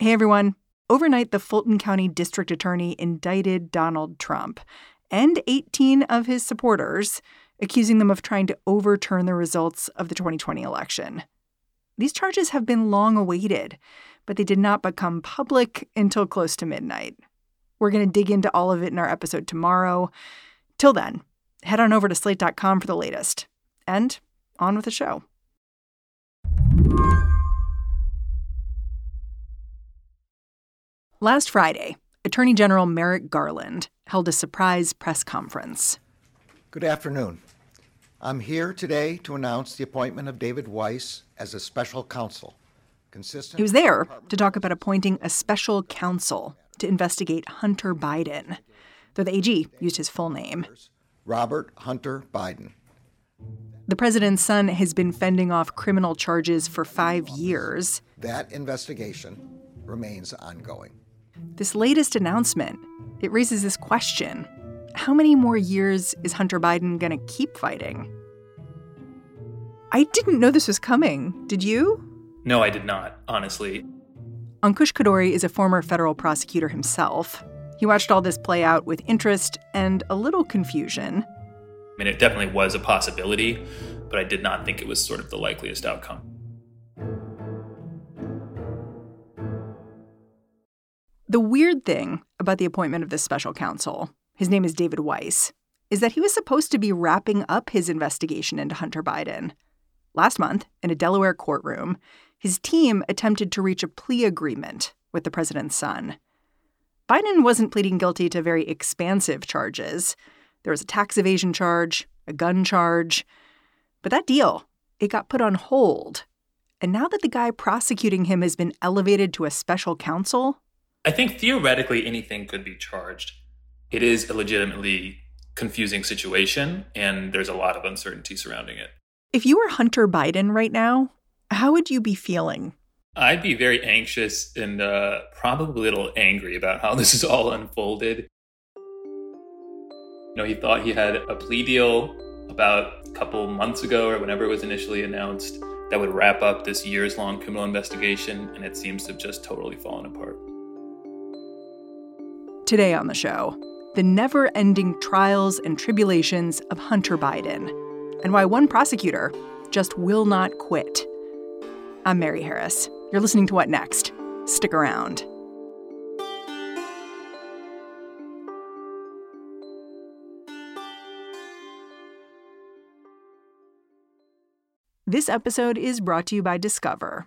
Hey everyone. Overnight, the Fulton County District Attorney indicted Donald Trump and 18 of his supporters, accusing them of trying to overturn the results of the 2020 election. These charges have been long awaited, but they did not become public until close to midnight. We're going to dig into all of it in our episode tomorrow. Till then, head on over to slate.com for the latest. And on with the show. Last Friday, Attorney General Merrick Garland held a surprise press conference. Good afternoon. I'm here today to announce the appointment of David Weiss as a special counsel. Consistent he was there to talk about appointing a special counsel to investigate Hunter Biden, though the AG used his full name Robert Hunter Biden. The president's son has been fending off criminal charges for five years. That investigation remains ongoing. This latest announcement, it raises this question. How many more years is Hunter Biden going to keep fighting? I didn't know this was coming. Did you? No, I did not, honestly. Ankush Khardori is a former federal prosecutor himself. He watched all this play out with interest and a little confusion. I mean, it definitely was a possibility, but I did not think it was sort of the likeliest outcome. The weird thing about the appointment of this special counsel, his name is David Weiss, is that he was supposed to be wrapping up his investigation into Hunter Biden. Last month, in a Delaware courtroom, his team attempted to reach a plea agreement with the president's son. Biden wasn't pleading guilty to very expansive charges. There was a tax evasion charge, a gun charge. But that deal, it got put on hold. And now that the guy prosecuting him has been elevated to a special counsel, I think theoretically anything could be charged. It is a legitimately confusing situation, and there's a lot of uncertainty surrounding it. If you were Hunter Biden right now, how would you be feeling? I'd be very anxious and uh, probably a little angry about how this is all unfolded. You know, he thought he had a plea deal about a couple months ago or whenever it was initially announced that would wrap up this years long criminal investigation, and it seems to have just totally fallen apart. Today on the show, the never ending trials and tribulations of Hunter Biden, and why one prosecutor just will not quit. I'm Mary Harris. You're listening to What Next? Stick around. This episode is brought to you by Discover.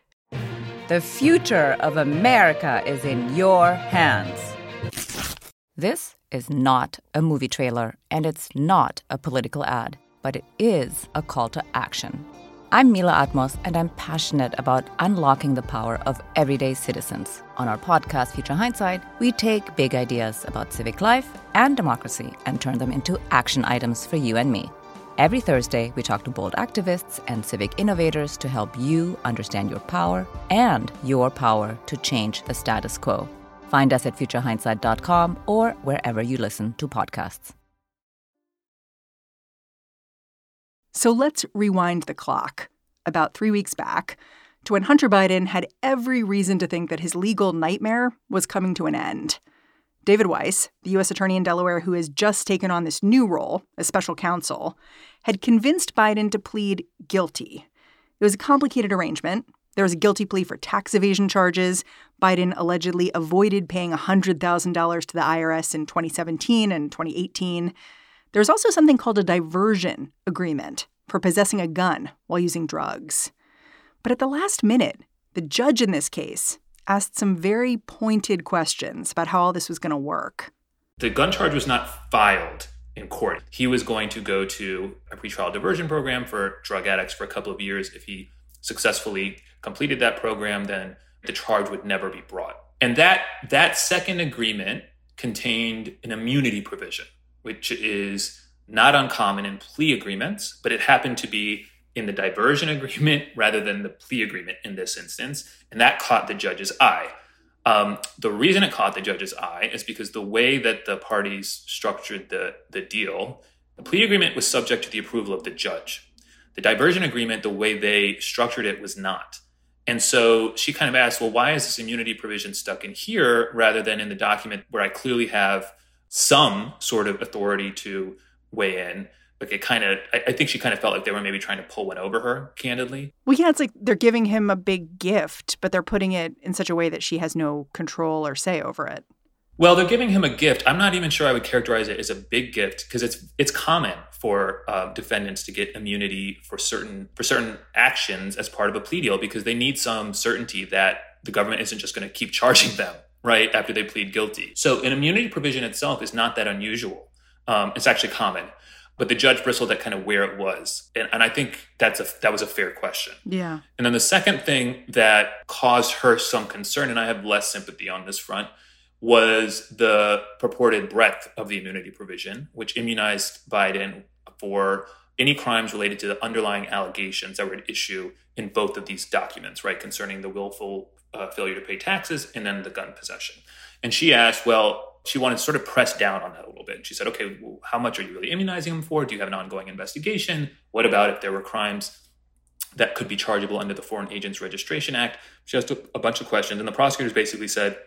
The future of America is in your hands. This is not a movie trailer, and it's not a political ad, but it is a call to action. I'm Mila Atmos, and I'm passionate about unlocking the power of everyday citizens. On our podcast, Future Hindsight, we take big ideas about civic life and democracy and turn them into action items for you and me. Every Thursday, we talk to bold activists and civic innovators to help you understand your power and your power to change the status quo. Find us at futurehindsight.com or wherever you listen to podcasts. So let's rewind the clock about three weeks back to when Hunter Biden had every reason to think that his legal nightmare was coming to an end. David Weiss, the U.S. Attorney in Delaware who has just taken on this new role as special counsel, had convinced Biden to plead guilty. It was a complicated arrangement. There was a guilty plea for tax evasion charges. Biden allegedly avoided paying $100,000 to the IRS in 2017 and 2018. There was also something called a diversion agreement for possessing a gun while using drugs. But at the last minute, the judge in this case asked some very pointed questions about how all this was going to work. The gun charge was not filed in court. He was going to go to a pretrial diversion program for drug addicts for a couple of years. If he successfully completed that program, then the charge would never be brought. And that that second agreement contained an immunity provision, which is not uncommon in plea agreements, but it happened to be in the diversion agreement rather than the plea agreement in this instance. And that caught the judge's eye. Um, the reason it caught the judge's eye is because the way that the parties structured the, the deal, the plea agreement was subject to the approval of the judge. The diversion agreement, the way they structured it, was not. And so she kind of asked, well, why is this immunity provision stuck in here rather than in the document where I clearly have some sort of authority to weigh in? Like it kind of, I, think she kind of felt like they were maybe trying to pull one over her, candidly. Well, yeah, it's like they're giving him a big gift, but they're putting it in such a way that she has no control or say over it. Well, they're giving him a gift. I'm not even sure I would characterize it as a big gift because it's it's common for uh, defendants to get immunity for certain for certain actions as part of a plea deal because they need some certainty that the government isn't just going to keep charging them right after they plead guilty. So an immunity provision itself is not that unusual. Um, it's actually common, but the judge bristled at kind of where it was, and, and I think that's a that was a fair question. Yeah. And then the second thing that caused her some concern, and I have less sympathy on this front was the purported breadth of the immunity provision, which immunized Biden for any crimes related to the underlying allegations that were at issue in both of these documents, right, concerning the willful uh, failure to pay taxes and then the gun possession. And she asked, well, she wanted to sort of press down on that a little bit. She said, okay, well, how much are you really immunizing them for? Do you have an ongoing investigation? What about if there were crimes that could be chargeable under the Foreign Agents Registration Act? She asked a, bunch of questions, and the prosecutors basically said,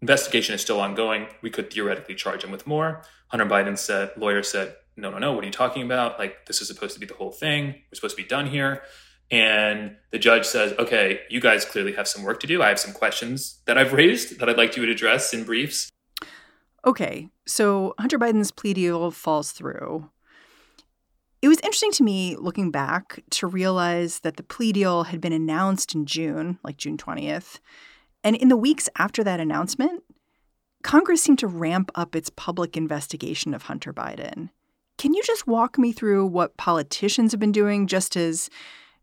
investigation is still ongoing. We could theoretically charge him with more. Hunter Biden said, lawyer said, no, no, no, what are you talking about? Like, this is supposed to be the whole thing. We're supposed to be done here. And the judge says, okay, you guys clearly have some work to do. I have some questions that I've raised that I'd like you to address in briefs. Okay, so Hunter Biden's plea deal falls through. It was interesting to me looking back to realize that the plea deal had been announced in June, like June 20th. And in the weeks after that announcement, Congress seemed to ramp up its public investigation of Hunter Biden. Can you just walk me through what politicians have been doing just as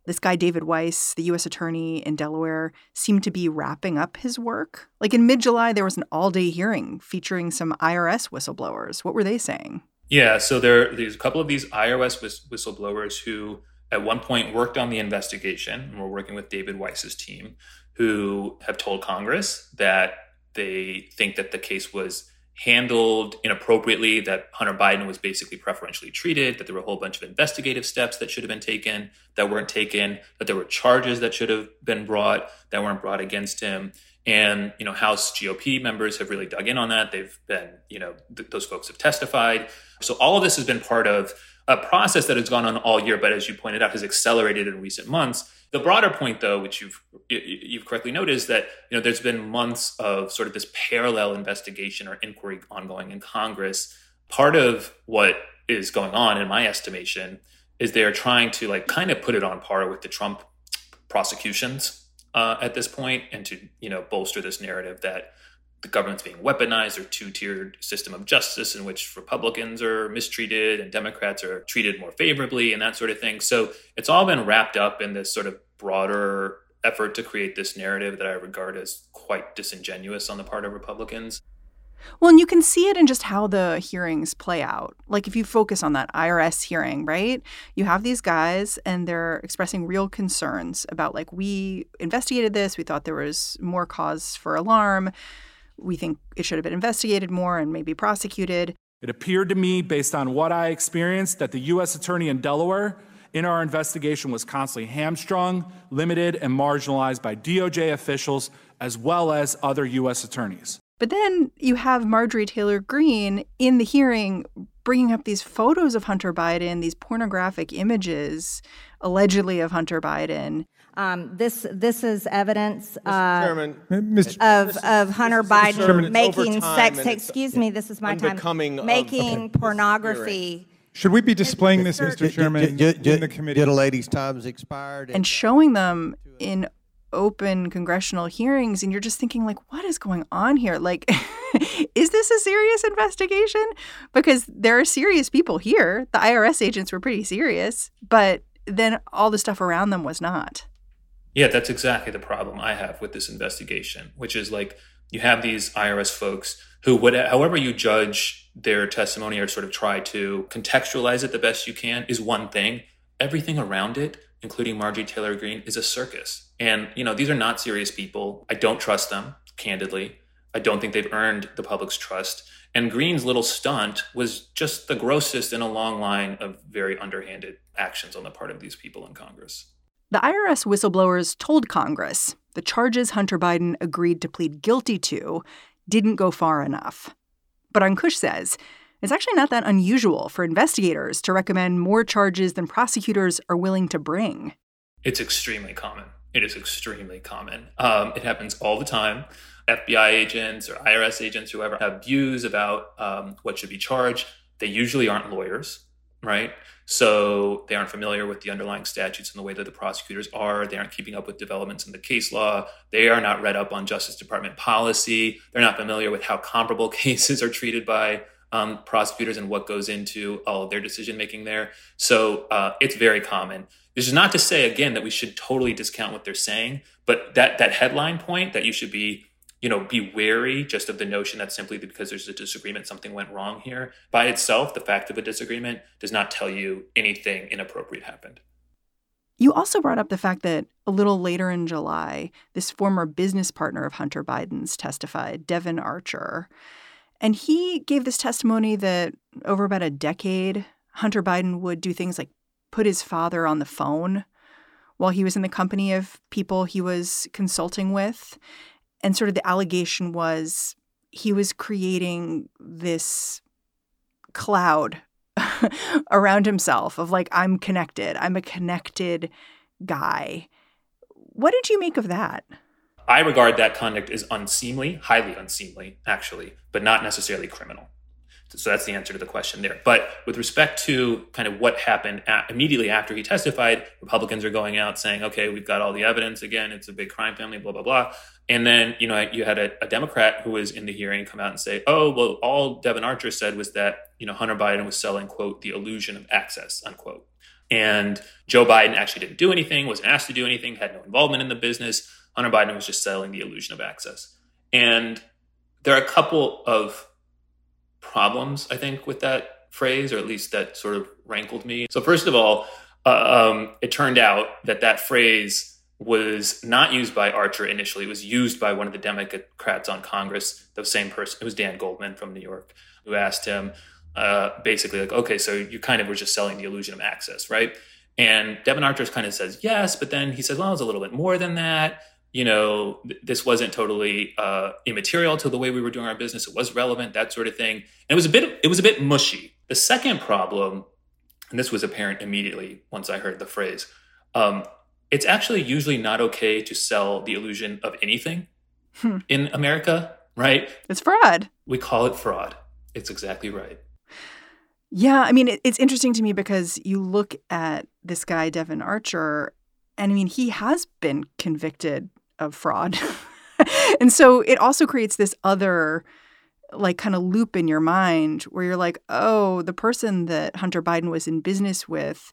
this guy, David Weiss, the U.S. attorney in Delaware, seemed to be wrapping up his work? Like in mid July, there was an all day hearing featuring some IRS whistleblowers. What were they saying? Yeah, so there, there's a couple of these IRS whistleblowers who at one point worked on the investigation and were working with David Weiss's team who have told Congress that they think that the case was handled inappropriately, that Hunter Biden was basically preferentially treated, that there were a whole bunch of investigative steps that should have been taken that weren't taken, that there were charges that should have been brought that weren't brought against him. And, you know, House GOP members have really dug in on that. They've been, you know, th- those folks have testified. So all of this has been part of a process that has gone on all year, but as you pointed out, has accelerated in recent months the broader point, though, which you've you've correctly noted, is that you know there's been months of sort of this parallel investigation or inquiry ongoing in Congress. Part of what is going on, in my estimation, is they're trying to like kind of put it on par with the Trump prosecutions uh, at this point, and to you know bolster this narrative that the government's being weaponized or two-tiered system of justice in which Republicans are mistreated and Democrats are treated more favorably and that sort of thing. So it's all been wrapped up in this sort of broader effort to create this narrative that I regard as quite disingenuous on the part of Republicans. Well, and you can see it in just how the hearings play out. Like if you focus on that IRS hearing, right? You have these guys and they're expressing real concerns about like we investigated this, we thought there was more cause for alarm we think it should have been investigated more and maybe prosecuted. It appeared to me, based on what I experienced, that the U.S. Attorney in Delaware in our investigation was constantly hamstrung, limited, and marginalized by DOJ officials as well as other U.S. attorneys. But then you have Marjorie Taylor Greene in the hearing bringing up these photos of Hunter Biden, these pornographic images allegedly of Hunter Biden. Um, this this is evidence uh, Chairman, of of Hunter Biden Chairman, making sex. Excuse me, this is my time. Making okay. pornography. Should we be displaying this, Mr. Chairman, j- j- in the committee? Did a lady's time's expired? And showing them in open congressional hearings and you're just thinking like what is going on here like is this a serious investigation because there are serious people here the IRS agents were pretty serious but then all the stuff around them was not Yeah, that's exactly the problem I have with this investigation, which is like you have these IRS folks who, would, however you judge their testimony or sort of try to contextualize it the best you can, is one thing. Everything around it, including Marjorie Taylor Greene, is a circus. And, you know, these are not serious people. I don't trust them, candidly. I don't think they've earned the public's trust. And Greene's little stunt was just the grossest in a long line of very underhanded actions on the part of these people in Congress. The IRS whistleblowers told Congress the charges Hunter Biden agreed to plead guilty to didn't go far enough. But Ankush says it's actually not that unusual for investigators to recommend more charges than prosecutors are willing to bring. It's extremely common. It is extremely common. Um, it happens all the time. FBI agents or IRS agents, whoever, have views about um, what should be charged. They usually aren't lawyers, right? So they aren't familiar with the underlying statutes and the way that the prosecutors are. They aren't keeping up with developments in the case law. They are not read up on Justice Department policy. They're not familiar with how comparable cases are treated by um, prosecutors and what goes into all of their decision making there. So uh, it's very common. This is not to say again that we should totally discount what they're saying, but that that headline point that you should be you know, be wary just of the notion that simply because there's a disagreement, something went wrong here. By itself, the fact of a disagreement does not tell you anything inappropriate happened. You also brought up the fact that a little later in July, this former business partner of Hunter Biden's testified, Devon Archer. And he gave this testimony that over about a decade, Hunter Biden would do things like put his father on the phone while he was in the company of people he was consulting with and sort of the allegation was he was creating this cloud around himself of like I'm connected. I'm a connected guy. What did you make of that? I regard that conduct as unseemly, highly unseemly, actually, but not necessarily criminal. So that's the answer to the question there. But with respect to kind of what happened at, immediately after he testified, Republicans are going out saying, okay, we've got all the evidence. Again, it's a big crime family, blah, blah, blah. And then, you know, you had a, a Democrat who was in the hearing come out and say, oh, well, all Devon Archer said was that, you know, Hunter Biden was selling, quote, the illusion of access, unquote. And Joe Biden actually didn't do anything, wasn't asked to do anything, had no involvement in the business. Hunter Biden was just selling the illusion of access. And there are a couple of problems, I think, with that phrase, or at least that sort of rankled me. So, first of all, uh, um, it turned out that that phrase was not used by Archer initially. It was used by one of the Democrats on Congress, the same person. It was Dan Goldman from New York, who asked him uh, basically, like, okay, so you kind of were just selling the illusion of access, right? And Devon Archer kind of says yes, but then he says, well, it's a little bit more than that you know, th- this wasn't totally uh, immaterial to the way we were doing our business. It was relevant, that sort of thing. And it was a bit, it was a bit mushy. The second problem, and this was apparent immediately once I heard the phrase, um, it's actually usually not okay to sell the illusion of anything hmm. in America, right? It's fraud. We call it fraud. It's exactly right. Yeah, I mean, it's interesting to me because you look at this guy, Devon Archer, and I mean, he has been convicted of fraud. and so it also creates this other like kind of loop in your mind where you're like, oh, the person that Hunter Biden was in business with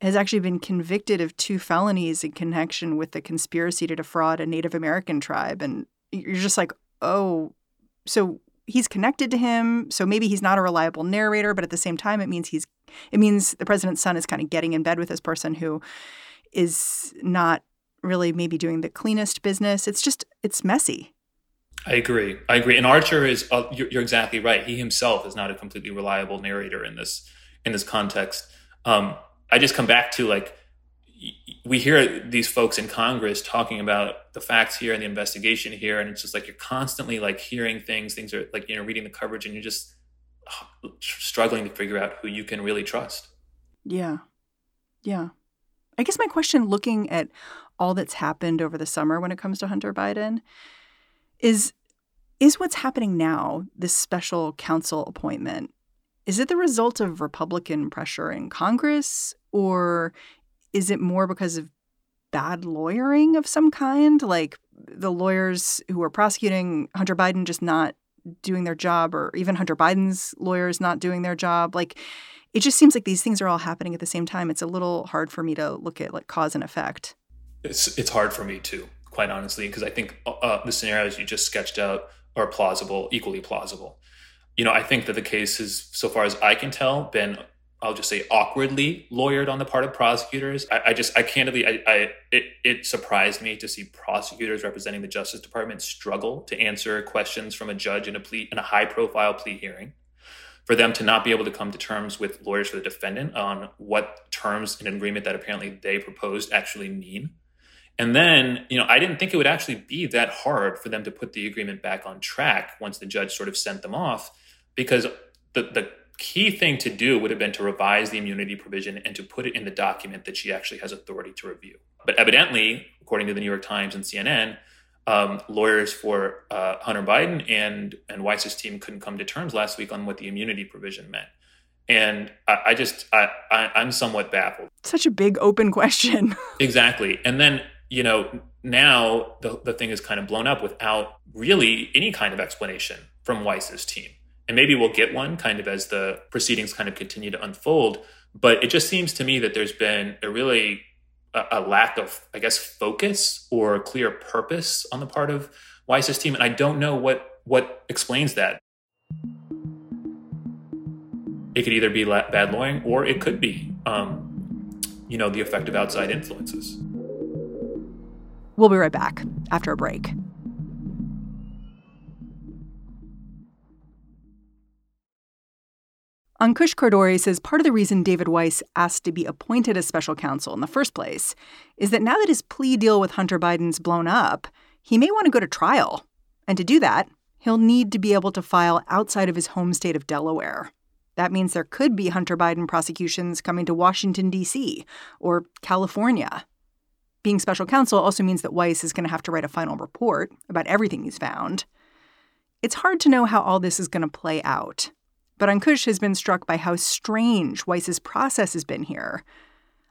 has actually been convicted of two felonies in connection with the conspiracy to defraud a Native American tribe. And you're just like, oh, so he's connected to him. So maybe he's not a reliable narrator, but at the same time, it means he's, it means the president's son is kind of getting in bed with this person who is not really maybe doing the cleanest business. It's just it's messy. I agree. I agree. And Archer is uh, you're, you're, exactly right. He himself is not a completely reliable narrator in this in this context. Um, I just come back to like we hear these folks in Congress talking about the facts here and the investigation here, and it's just like you're constantly like hearing things. Things are like you know reading the coverage, and you're just struggling to figure out who you can really trust. Yeah, yeah. I guess my question, looking at all that's happened over the summer when it comes to Hunter Biden, is is what's happening now, this special counsel appointment, is it the result of Republican pressure in Congress, or is it more because of bad lawyering of some kind? Like the lawyers who are prosecuting Hunter Biden just not doing their job, or even Hunter Biden's lawyers not doing their job? Like, it just seems like these things are all happening at the same time. It's a little hard for me to look at like cause and effect. It's it's hard for me too, quite honestly, because I think uh, the scenarios you just sketched out are plausible, equally plausible. You know, I think that the case has, so far as I can tell, been I'll just say awkwardly lawyered on the part of prosecutors. I, I just I candidly I, I it, it surprised me to see prosecutors representing the Justice Department struggle to answer questions from a judge in a plea in a high profile plea hearing. For them to not be able to come to terms with lawyers for the defendant on what terms an agreement that apparently they proposed actually mean. And then, you know, I didn't think it would actually be that hard for them to put the agreement back on track once the judge sort of sent them off, because the the key thing to do would have been to revise the immunity provision and to put it in the document that she actually has authority to review. But evidently, according to the New York Times and CNN, um, lawyers for uh, Hunter Biden and and Weiss's team couldn't come to terms last week on what the immunity provision meant. And I, I just I, I I'm somewhat baffled. Such a big open question. exactly. And then you know now the the thing is kind of blown up without really any kind of explanation from Weiss's team and maybe we'll get one kind of as the proceedings kind of continue to unfold. But it just seems to me that there's been a really a, a lack of, I guess, focus or clear purpose on the part of Weiss's team, and I don't know what what explains that. It could either be bad lawyering, or it could be, um, you know, the effect of outside influences. We'll be right back after a break. Ankush Khardori says part of the reason David Weiss asked to be appointed as special counsel in the first place is that now that his plea deal with Hunter Biden's blown up, he may want to go to trial. And to do that, he'll need to be able to file outside of his home state of Delaware. That means there could be Hunter Biden prosecutions coming to Washington, D.C. or California. Being special counsel also means that Weiss is going to have to write a final report about everything he's found. It's hard to know how all this is going to play out. But Ankush has been struck by how strange Weiss's process has been here.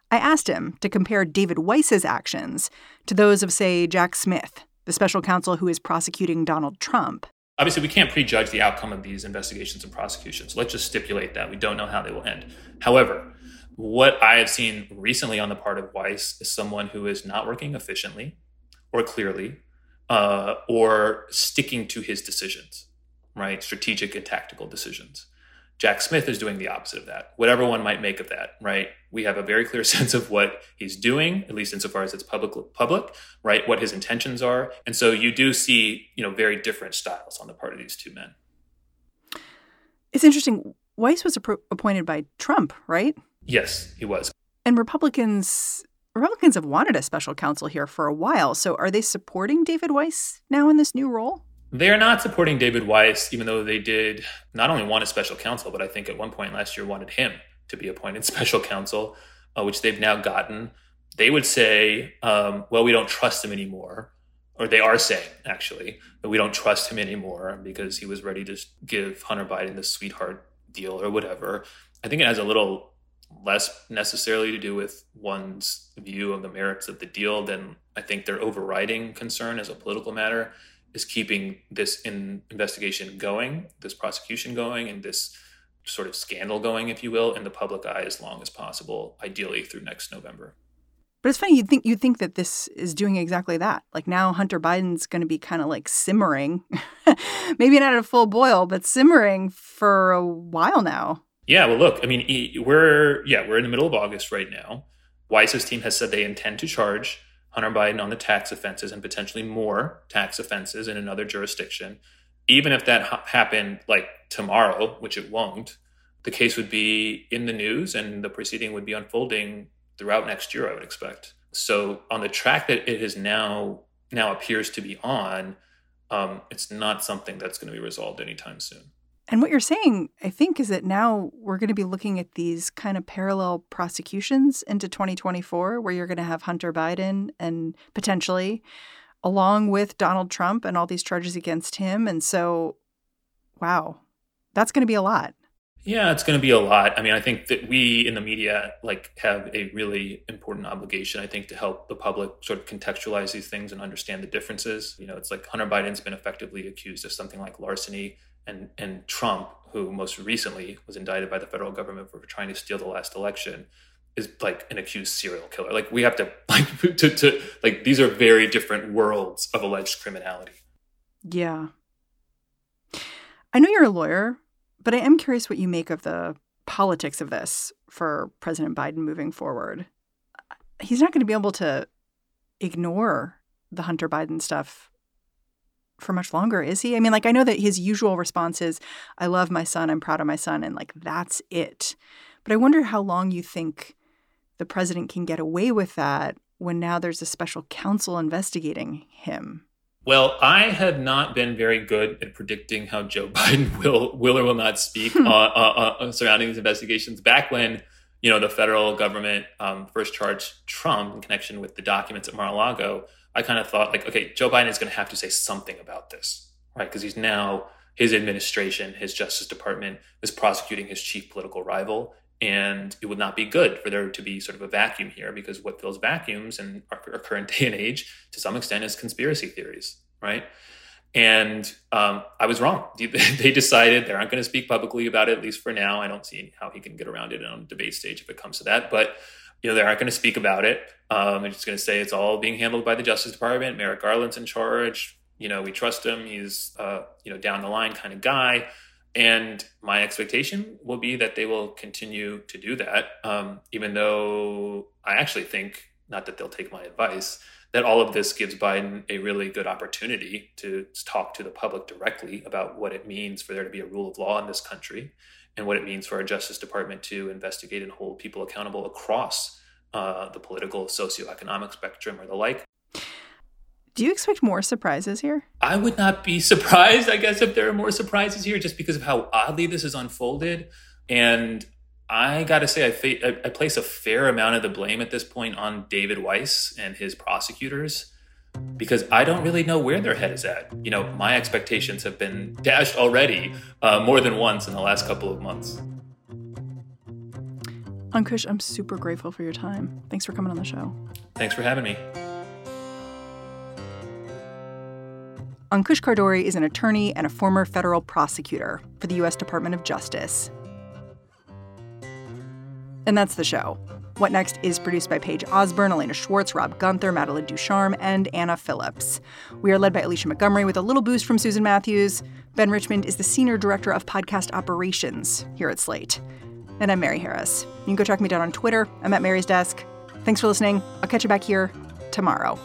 I asked him to compare David Weiss's actions to those of, say, Jack Smith, the special counsel who is prosecuting Donald Trump. Obviously, we can't prejudge the outcome of these investigations and prosecutions. Let's just stipulate that. We don't know how they will end. However, what I have seen recently on the part of Weiss is someone who is not working efficiently or clearly uh, or sticking to his decisions, right? Strategic and tactical decisions. Jack Smith is doing the opposite of that. Whatever one might make of that, right? We have a very clear sense of what he's doing, at least insofar as it's public, public, right? What his intentions are, and so you do see, you know, very different styles on the part of these two men. It's interesting. Weiss was appointed by Trump, right? Yes, he was. And Republicans Republicans have wanted a special counsel here for a while. So are they supporting David Weiss now in this new role? They're not supporting David Weiss, even though they did not only want a special counsel, but I think at one point last year wanted him to be appointed special counsel, uh, which they've now gotten. They would say, um, well, we don't trust him anymore. Or they are saying, actually, that we don't trust him anymore because he was ready to give Hunter Biden the sweetheart deal or whatever. I think it has a little less necessarily to do with one's view of the merits of the deal than I think their overriding concern as a political matter is keeping this in investigation going, this prosecution going, and this sort of scandal going, if you will, in the public eye as long as possible, ideally through next November. But it's funny, you'd think you'd think that this is doing exactly that. Like now Hunter Biden's gonna be kind of like simmering, maybe not at a full boil, but simmering for a while now. Yeah, well look, I mean we're yeah, we're in the middle of August right now. Weiss's team has said they intend to charge Hunter Biden on the tax offenses and potentially more tax offenses in another jurisdiction. Even if that ha- happened like tomorrow, which it won't, the case would be in the news and the proceeding would be unfolding throughout next year, I would expect. So on the track that it is now now appears to be on, um, it's not something that's going to be resolved anytime soon. And what you're saying, I think, is that now we're going to be looking at these kind of parallel prosecutions into 2024, where you're going to have Hunter Biden and potentially along with Donald Trump and all these charges against him. And so, wow, that's going to be a lot. Yeah, it's going to be a lot. I mean, I think that we in the media like have a really important obligation, I think, to help the public sort of contextualize these things and understand the differences. You know, it's like Hunter Biden's been effectively accused of something like larceny and and Trump, who most recently was indicted by the federal government for trying to steal the last election, is like an accused serial killer. Like we have to like to, to like these are very different worlds of alleged criminality. Yeah. I know you're a lawyer, but I am curious what you make of the politics of this for President Biden moving forward. He's not going to be able to ignore the Hunter Biden stuff for much longer, is he? I mean, like, I know that his usual response is, I love my son, I'm proud of my son, and like, that's it. But I wonder how long you think the president can get away with that when now there's a special counsel investigating him. Well, I have not been very good at predicting how Joe Biden will will or will not speak hmm. uh, uh, uh, surrounding these investigations. Back when you know the federal government um, first charged Trump in connection with the documents at Mar-a-Lago, I kind of thought like, okay, Joe Biden is going to have to say something about this, right? Because he's now his administration, his Justice Department is prosecuting his chief political rival, and it would not be good for there to be sort of a vacuum here because what fills vacuums in our, our current day and age to some extent is conspiracy theories, right? And um, I was wrong. They decided they aren't going to speak publicly about it, at least for now. I don't see how he can get around it on the debate stage if it comes to that. But you know, they aren't going to speak about it. Um, they're just going to say it's all being handled by the Justice Department. Merrick Garland's in charge. You know, we trust him. He's uh, you know down the line kind of guy. And my expectation will be that they will continue to do that, um, even though I actually think, not that they'll take my advice, that all of this gives Biden a really good opportunity to talk to the public directly about what it means for there to be a rule of law in this country and what it means for our Justice Department to investigate and hold people accountable across uh, the political, socioeconomic spectrum or the like. Do you expect more surprises here? I would not be surprised, I guess, if there are more surprises here, just because of how oddly this is unfolded. And I got to say, I, fa- I, place a fair amount of the blame at this point on David Weiss and his prosecutors because I don't really know where their head is at. You know, my expectations have been dashed already uh, more than once in the last couple of months. Ankush, I'm super grateful for your time. Thanks for coming on the show. Thanks for having me. Ankush Khardori is an attorney and a former federal prosecutor for the U.S. Department of Justice. And that's the show. What Next is produced by Paige Osborne, Elena Schwartz, Rob Gunther, Madeline Ducharme, and Anna Phillips. We are led by Alicia Montgomery with a little boost from Susan Matthews. Ben Richmond is the Senior Director of Podcast Operations here at Slate. And I'm Mary Harris. You can go track me down on Twitter. I'm at Mary's Desk. Thanks for listening. I'll catch you back here tomorrow.